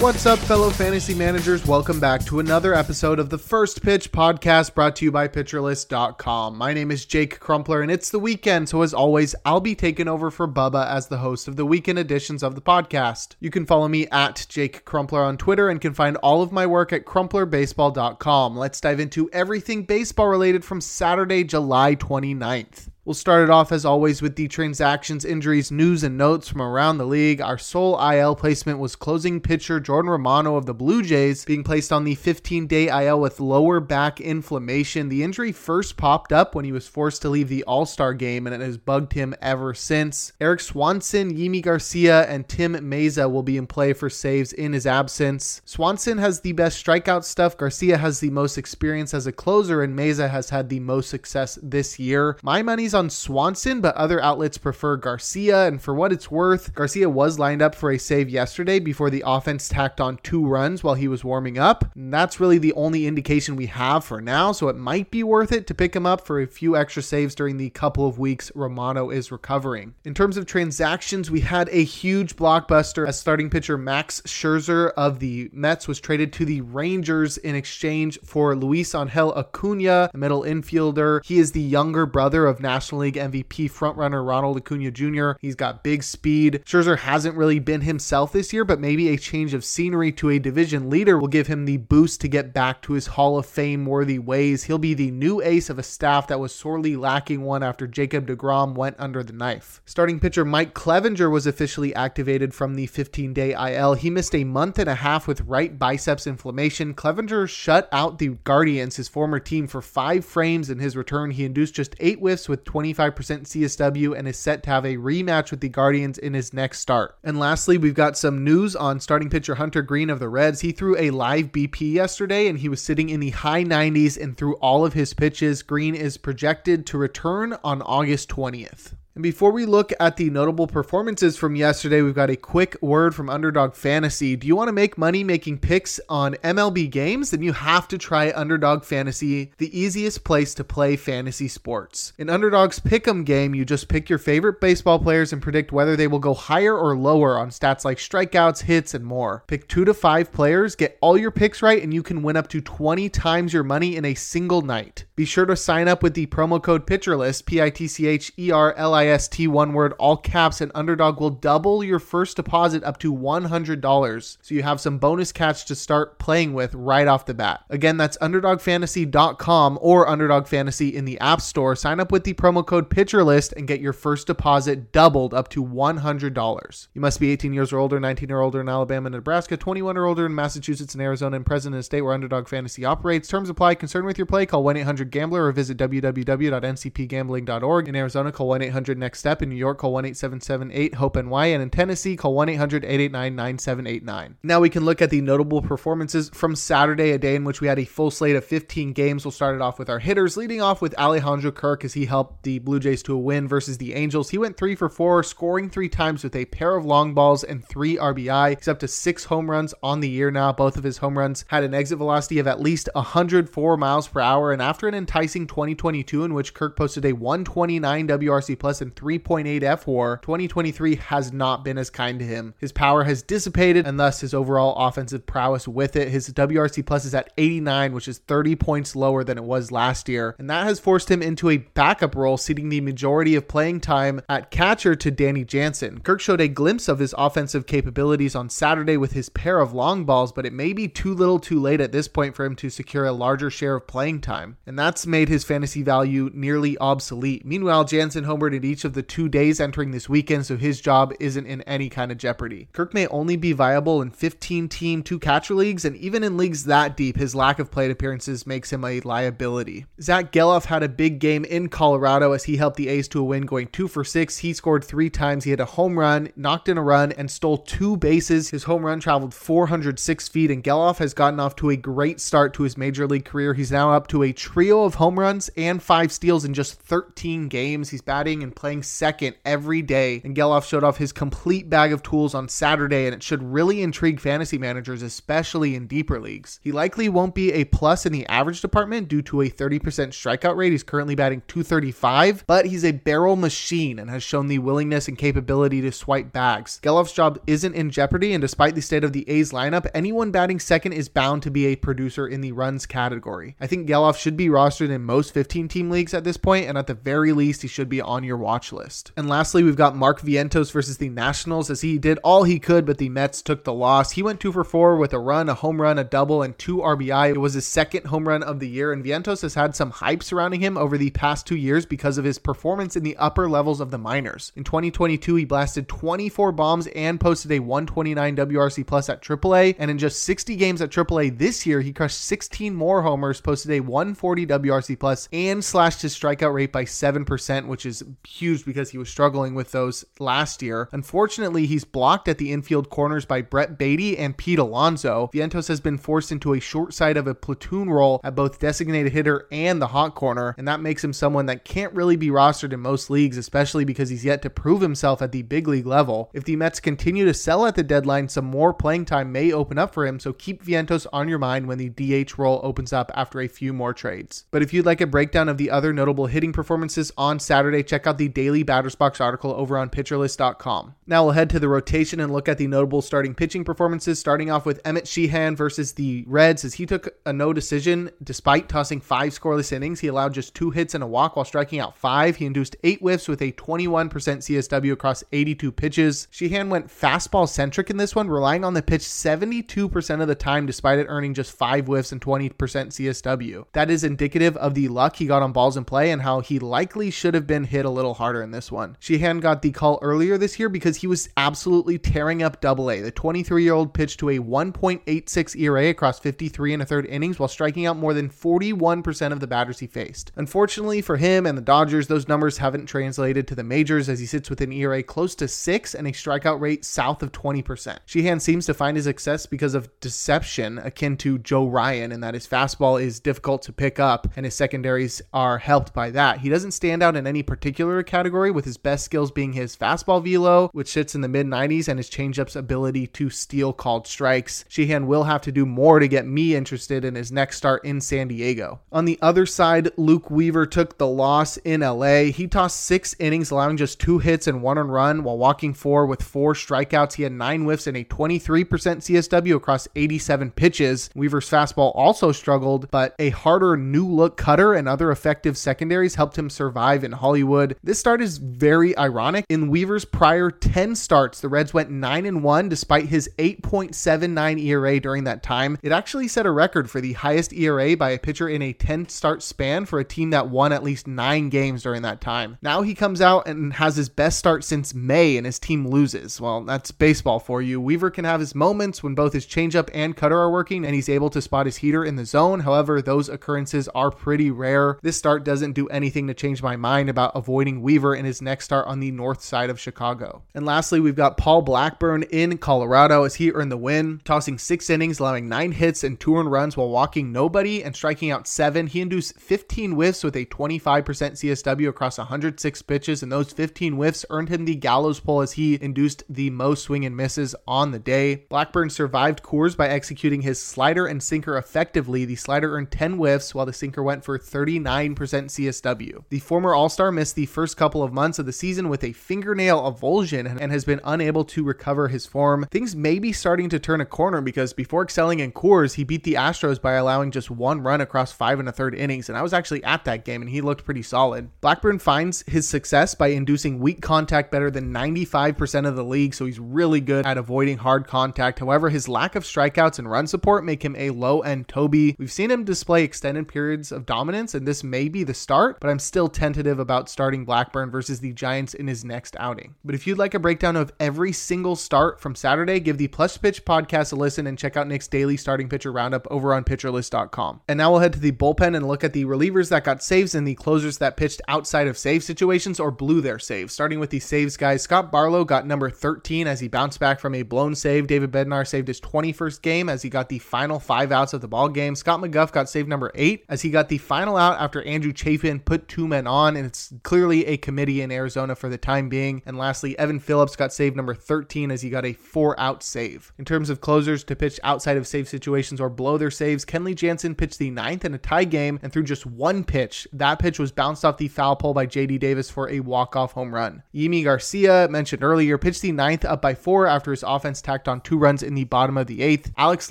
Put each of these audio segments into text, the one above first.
What's up, fellow fantasy managers? Welcome back to another episode of the First Pitch Podcast brought to you by PitcherList.com. My name is Jake Crumpler, and it's the weekend, so as always, I'll be taking over for Bubba as the host of the weekend editions of the podcast. You can follow me at Jake Crumpler on Twitter and can find all of my work at CrumplerBaseball.com. Let's dive into everything baseball related from Saturday, July 29th. We'll start it off as always with the transactions, injuries, news, and notes from around the league. Our sole IL placement was closing pitcher Jordan Romano of the Blue Jays being placed on the 15 day IL with lower back inflammation. The injury first popped up when he was forced to leave the All Star game, and it has bugged him ever since. Eric Swanson, Yimi Garcia, and Tim Mayza will be in play for saves in his absence. Swanson has the best strikeout stuff, Garcia has the most experience as a closer, and Mayza has had the most success this year. My money's on Swanson, but other outlets prefer Garcia. And for what it's worth, Garcia was lined up for a save yesterday before the offense tacked on two runs while he was warming up. And that's really the only indication we have for now. So it might be worth it to pick him up for a few extra saves during the couple of weeks Romano is recovering. In terms of transactions, we had a huge blockbuster as starting pitcher Max Scherzer of the Mets was traded to the Rangers in exchange for Luis Angel Acuna, a middle infielder. He is the younger brother of National National League MVP frontrunner Ronald Acuna Jr. He's got big speed. Scherzer hasn't really been himself this year, but maybe a change of scenery to a division leader will give him the boost to get back to his Hall of Fame worthy ways. He'll be the new ace of a staff that was sorely lacking one after Jacob DeGrom went under the knife. Starting pitcher Mike Clevinger was officially activated from the 15 day IL. He missed a month and a half with right biceps inflammation. Clevinger shut out the Guardians, his former team, for five frames in his return. He induced just eight whiffs with 25% CSW and is set to have a rematch with the Guardians in his next start. And lastly, we've got some news on starting pitcher Hunter Greene of the Reds. He threw a live BP yesterday and he was sitting in the high 90s and threw all of his pitches. Greene is projected to return on August 20th. And before we look at the notable performances from yesterday, we've got a quick word from Underdog Fantasy. Do you want to make money making picks on MLB games? Then you have to try Underdog Fantasy, the easiest place to play fantasy sports. In Underdog's Pick'em game, you just pick your favorite baseball players and predict whether they will go higher or lower on stats like strikeouts, hits, and more. Pick two to five players, get all your picks right, and you can win up to 20 times your money in a single night. Be sure to sign up with the promo code PitcherList, P I T C H E R L I S T, one word, all caps, and Underdog will double your first deposit up to $100. So you have some bonus cash to start playing with right off the bat. Again, that's UnderdogFantasy.com or Underdog Fantasy in the App Store. Sign up with the promo code PitcherList and get your first deposit doubled up to $100. You must be 18 years or older, 19 or older in Alabama and Nebraska, 21 or older in Massachusetts and Arizona, and present in a state where Underdog Fantasy operates. Terms apply. Concerned with your play, call 1 800 Gambler or visit www.ncpgambling.org. In Arizona, call 1 800 Next Step. In New York, call 1 877 HOPE NY. And in Tennessee, call 1 800 889 9789. Now we can look at the notable performances from Saturday, a day in which we had a full slate of 15 games. We'll start it off with our hitters, leading off with Alejandro Kirk as he helped the Blue Jays to a win versus the Angels. He went three for four, scoring three times with a pair of long balls and three RBI. He's up to six home runs on the year now. Both of his home runs had an exit velocity of at least 104 miles per hour. And after an enticing 2022 in which Kirk posted a 129 WRC plus and 3.8 F war, 2023 has not been as kind to him. His power has dissipated and thus his overall offensive prowess with it. His WRC plus is at 89, which is 30 points lower than it was last year. And that has forced him into a backup role, ceding the majority of playing time at catcher to Danny Jansen. Kirk showed a glimpse of his offensive capabilities on Saturday with his pair of long balls, but it may be too little too late at this point for him to secure a larger share of playing time. And that's made his fantasy value nearly obsolete. Meanwhile, Jansen homered in each of the two days entering this weekend, so his job isn't in any kind of jeopardy. Kirk may only be viable in 15 team two catcher leagues, and even in leagues that deep, his lack of plate appearances makes him a liability. Zach Gelof had a big game in Colorado as he helped the A's to a win going two for six. He scored three times. He had a home run, knocked in a run, and stole two bases. His home run traveled 406 feet, and Gelof has gotten off to a great start to his major league career. He's now up to a trio of home runs and five steals in just 13 games. He's batting and playing second every day, and Gelof showed off his complete bag of tools on Saturday, and it should really intrigue fantasy managers, especially in deeper leagues. He likely won't be a plus in the average department due to a 30% strikeout rate. He's currently batting 235, but he's a barrel machine and has shown the willingness and capability to swipe bags. Gelof's job isn't in jeopardy, and despite the state of the A's lineup, anyone batting second is bound to be a producer in the runs category. I think Gelof should be rostered in most 15 team leagues at this point, and at the very least, he should be on your watch list. And lastly, we've got Mark Vientos versus the Nationals as he did all he could, but the Mets took the loss. He went two for four with a run, a home run, a double, and two RBI. It was his second home run of the year, and Vientos has had some hype surrounding him over the past two years because of his performance in the upper levels of the minors. In 2022, he blasted 24 bombs and posted a 129 WRC plus at AAA, and in just 60 games at AAA this year, he crushed 16 more homers, posted a 140 WRC plus, and slashed his strikeout rate by 7%, which is huge because he was struggling with those last year. Unfortunately, he's blocked at the infield corners by Brett Baty and Pete Alonso. Vientos has been forced into a short side of a platoon role at both designated hitter and the hot corner, and that makes him someone that can't really be rostered in most leagues, especially because he's yet to prove himself at the big league level. If the Mets continue to sell at the deadline, some more playing time may open up for him, so keep Vientos on your mind when the DH role opens up after a few more trades. But if you'd like a breakdown of the other notable hitting performances on Saturday, check out the daily batters box article over on pitcherlist.com. Now we'll head to the rotation and look at the notable starting pitching performances, starting off with Emmett Sheehan versus the Reds as he took a no decision despite tossing five scoreless innings. He allowed just two hits and a walk while striking out five. He induced eight whiffs with a 21% CSW across 82 pitches. Sheehan went fastball centric in this one, relying on the pitch 72% of the time despite it earning just five whiffs and 20% CSW. That is indicative of the luck he got on balls in play and how he likely should have been hit a little harder in this one. Sheehan got the call earlier this year because he was absolutely tearing up double A. The 23 year old pitched to a 1.86 ERA across 53 and a third innings while striking out more than 41% of the batters he faced. Unfortunately for him and the Dodgers, those numbers haven't translated to the majors as he sits with an ERA close to 6 and a strikeout rate south of 20%. Sheehan seems to find his success because of deception akin to Joe Ryan in that his fastball is difficult to pick up and his secondaries are helped by that. He doesn't stand out in any particular category with his best skills being his fastball velo, which sits in the mid 90s, and his changeup's ability to steal called strikes. Sheehan will have to do more to get me interested in his next start in San Diego. On the other side, Luke Weaver took the loss in LA. He tossed six innings, allowing just two hits and one run while walking four with four strikeouts. He had nine whiffs and a 23% CSW across 87 pitches. Weaver's fastball also struggled, but a harder new look cutter and other effective secondaries helped him survive in Hollywood. This start is very ironic. In Weaver's prior 10 starts, the Reds went 9 and 1 despite his 8.79 ERA during that time. It actually set a record for the highest ERA by a pitcher in a 10 start span for a team that won at least 9 games during that time. Now he comes out and has his best start since May and his team loses. Well, that's baseball for you. Weaver can have his moments when both his changeup and cutter are working and he's able to spot his heater in the zone. However, those occurrences are pretty rare. This start doesn't do anything to change my mind about avoiding Weaver in his next start on the north side of Chicago. And lastly, we've got Paul Blackburn in Colorado as he earned the win, tossing six innings, allowing nine hits and two earned runs while walking nobody and striking out seven. He induced 15 whiffs with a 25% CSW across 106 pitches, and those 15 whiffs earned him the gallows pole as he induced the most swing and misses on the day. Blackburn survived Coors by executing his slider and sinker effectively. The slider earned 10 whiffs while the sinker went for 39% CSW. The former All Star missed the first couple of months of the season with a fingernail avulsion and has been unable to recover his form. Things may be starting to turn a corner because before excelling in Coors, he beat the Astros by allowing just one run across five and a third innings, and I was actually at that game and he looked pretty solid. Blackburn finds his success by inducing weak contact better than 95% of the league, so he's really good at avoiding hard contact. However, his lack of strikeouts and run support make him a low end Toby. We've seen him display extended periods of dominance, and this may be the start, but I'm still tentative about starting Blackburn Blackburn versus the Giants in his next outing. But if you'd like a breakdown of every single start from Saturday, give the Plus Pitch podcast a listen and check out Nick's daily starting pitcher roundup over on pitcherlist.com. And now we'll head to the bullpen and look at the relievers that got saves and the closers that pitched outside of save situations or blew their saves. Starting with the saves guys, Scott Barlow got number 13 as he bounced back from a blown save. David Bednar saved his 21st game as he got the final five outs of the ball game. Scott McGough got save number eight as he got the final out after Andrew Chafin put two men on, and it's clearly a committee in Arizona for the time being. And lastly, Evan Phillips got save number 13 as he got a four out save. In terms of closers to pitch outside of save situations or blow their saves, Kenley Jansen pitched the ninth in a tie game and threw just one pitch. That pitch was bounced off the foul pole by JD Davis for a walk-off home run. Yimi Garcia, mentioned earlier, pitched the ninth up by four after his offense tacked on two runs in the bottom of the eighth. Alex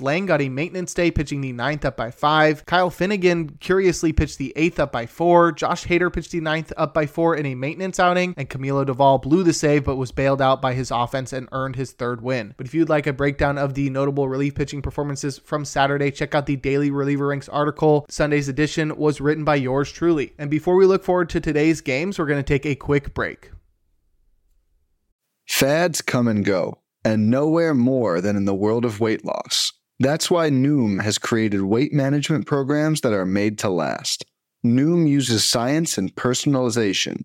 Lange got a maintenance day, pitching the ninth up by five. Kyle Finnegan curiously pitched the eighth up by four. Josh Hader pitched the ninth up by four in a maintenance outing, and Camilo Doval blew the save but was bailed out by his offense and earned his third win. But if you'd like a breakdown of the notable relief pitching performances from Saturday, check out the Daily Reliever Ranks article. Sunday's edition was written by yours truly. And before we look forward to today's games, we're going to take a quick break. Fads come and go, and nowhere more than in the world of weight loss. That's why Noom has created weight management programs that are made to last. Noom uses science and personalization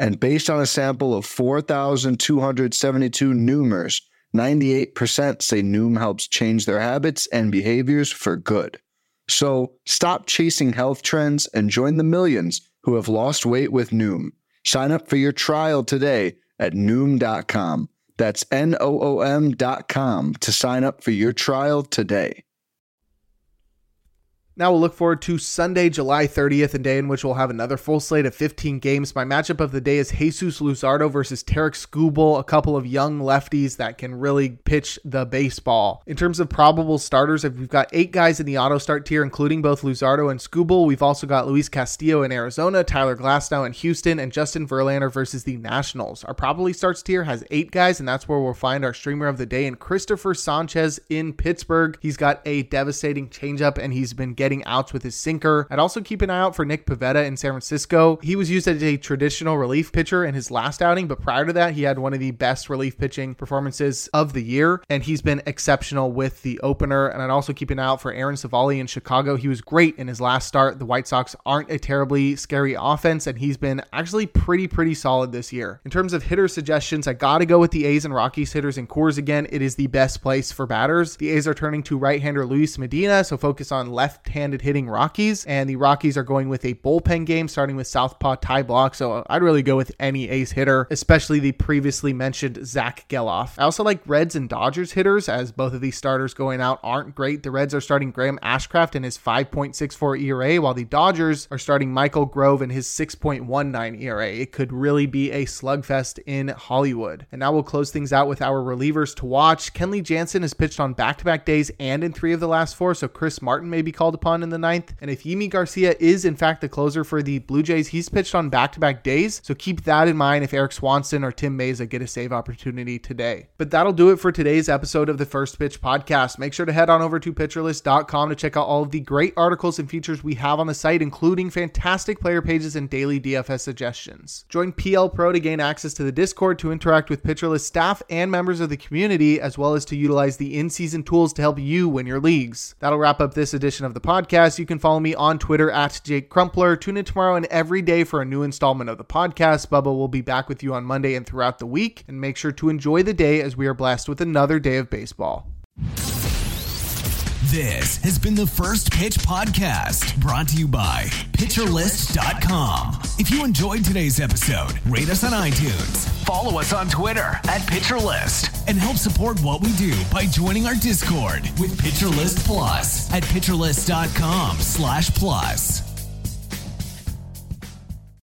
And based on a sample of 4,272 Noomers, 98% say Noom helps change their habits and behaviors for good. So stop chasing health trends and join the millions who have lost weight with Noom. Sign up for your trial today at Noom.com. That's N O O M.com to sign up for your trial today. Now we'll look forward to Sunday, July 30th, a day in which we'll have another full slate of 15 games. My matchup of the day is Jesus Luzardo versus Tarik Skubal, a couple of young lefties that can really pitch the baseball. In terms of probable starters, we've got eight guys in the auto start tier, including both Luzardo and Skubal. We've also got Luis Castillo in Arizona, Tyler Glasnow in Houston, and Justin Verlander versus the Nationals. Our probably starts tier has eight guys, and that's where we'll find our streamer of the day in Christopher Sanchez in Pittsburgh. He's got a devastating changeup, and he's been getting getting outs with his sinker. I'd also keep an eye out for Nick Pivetta in San Francisco. He was used as a traditional relief pitcher in his last outing, but prior to that, he had one of the best relief pitching performances of the year, and he's been exceptional with the opener. And I'd also keep an eye out for Aaron Civale in Chicago. He was great in his last start. The White Sox aren't a terribly scary offense, and he's been actually pretty, pretty solid this year. In terms of hitter suggestions, I got to go with the A's and Rockies hitters in Coors again. It is the best place for batters. The A's are turning to right hander Luis Medina, so focus on left hand handed hitting Rockies, and the Rockies are going with a bullpen game starting with Southpaw Ty Blach. So I'd really go with any ace hitter, especially the previously mentioned Zach Gelof. I also like Reds and Dodgers hitters, as both of these starters going out aren't great. The Reds are starting Graham Ashcraft in his 5.64 ERA, while the Dodgers are starting Michael Grove in his 6.19 ERA. It could really be a slugfest in Hollywood. And now we'll close things out with our relievers to watch. Kenley Jansen has pitched on back to back days and in three of the last four, so Chris Martin may be called upon in the ninth. And if Yimi Garcia is in fact the closer for the Blue Jays, he's pitched on back to back days. So keep that in mind if Eric Swanson or Tim Mayza get a save opportunity today. But that'll do it for today's episode of the First Pitch Podcast. Make sure to head on over to pitcherlist.com to check out all of the great articles and features we have on the site, including fantastic player pages and daily DFS suggestions. Join PL Pro to gain access to the Discord to interact with Pitcherlist staff and members of the community, as well as to utilize the in season tools to help you win your leagues. That'll wrap up this edition of the podcast. You can follow me on Twitter at Jake Crumpler. Tune in tomorrow and every day for a new installment of the podcast. Bubba will be back with you on Monday and throughout the week. And make sure to enjoy the day as we are blessed with another day of baseball. This has been the First Pitch Podcast, brought to you by PitcherList.com. If you enjoyed today's episode, rate us on iTunes, follow us on Twitter at PitcherList, and help support what we do by joining our Discord with PitcherList Plus at PitcherList.com slash plus.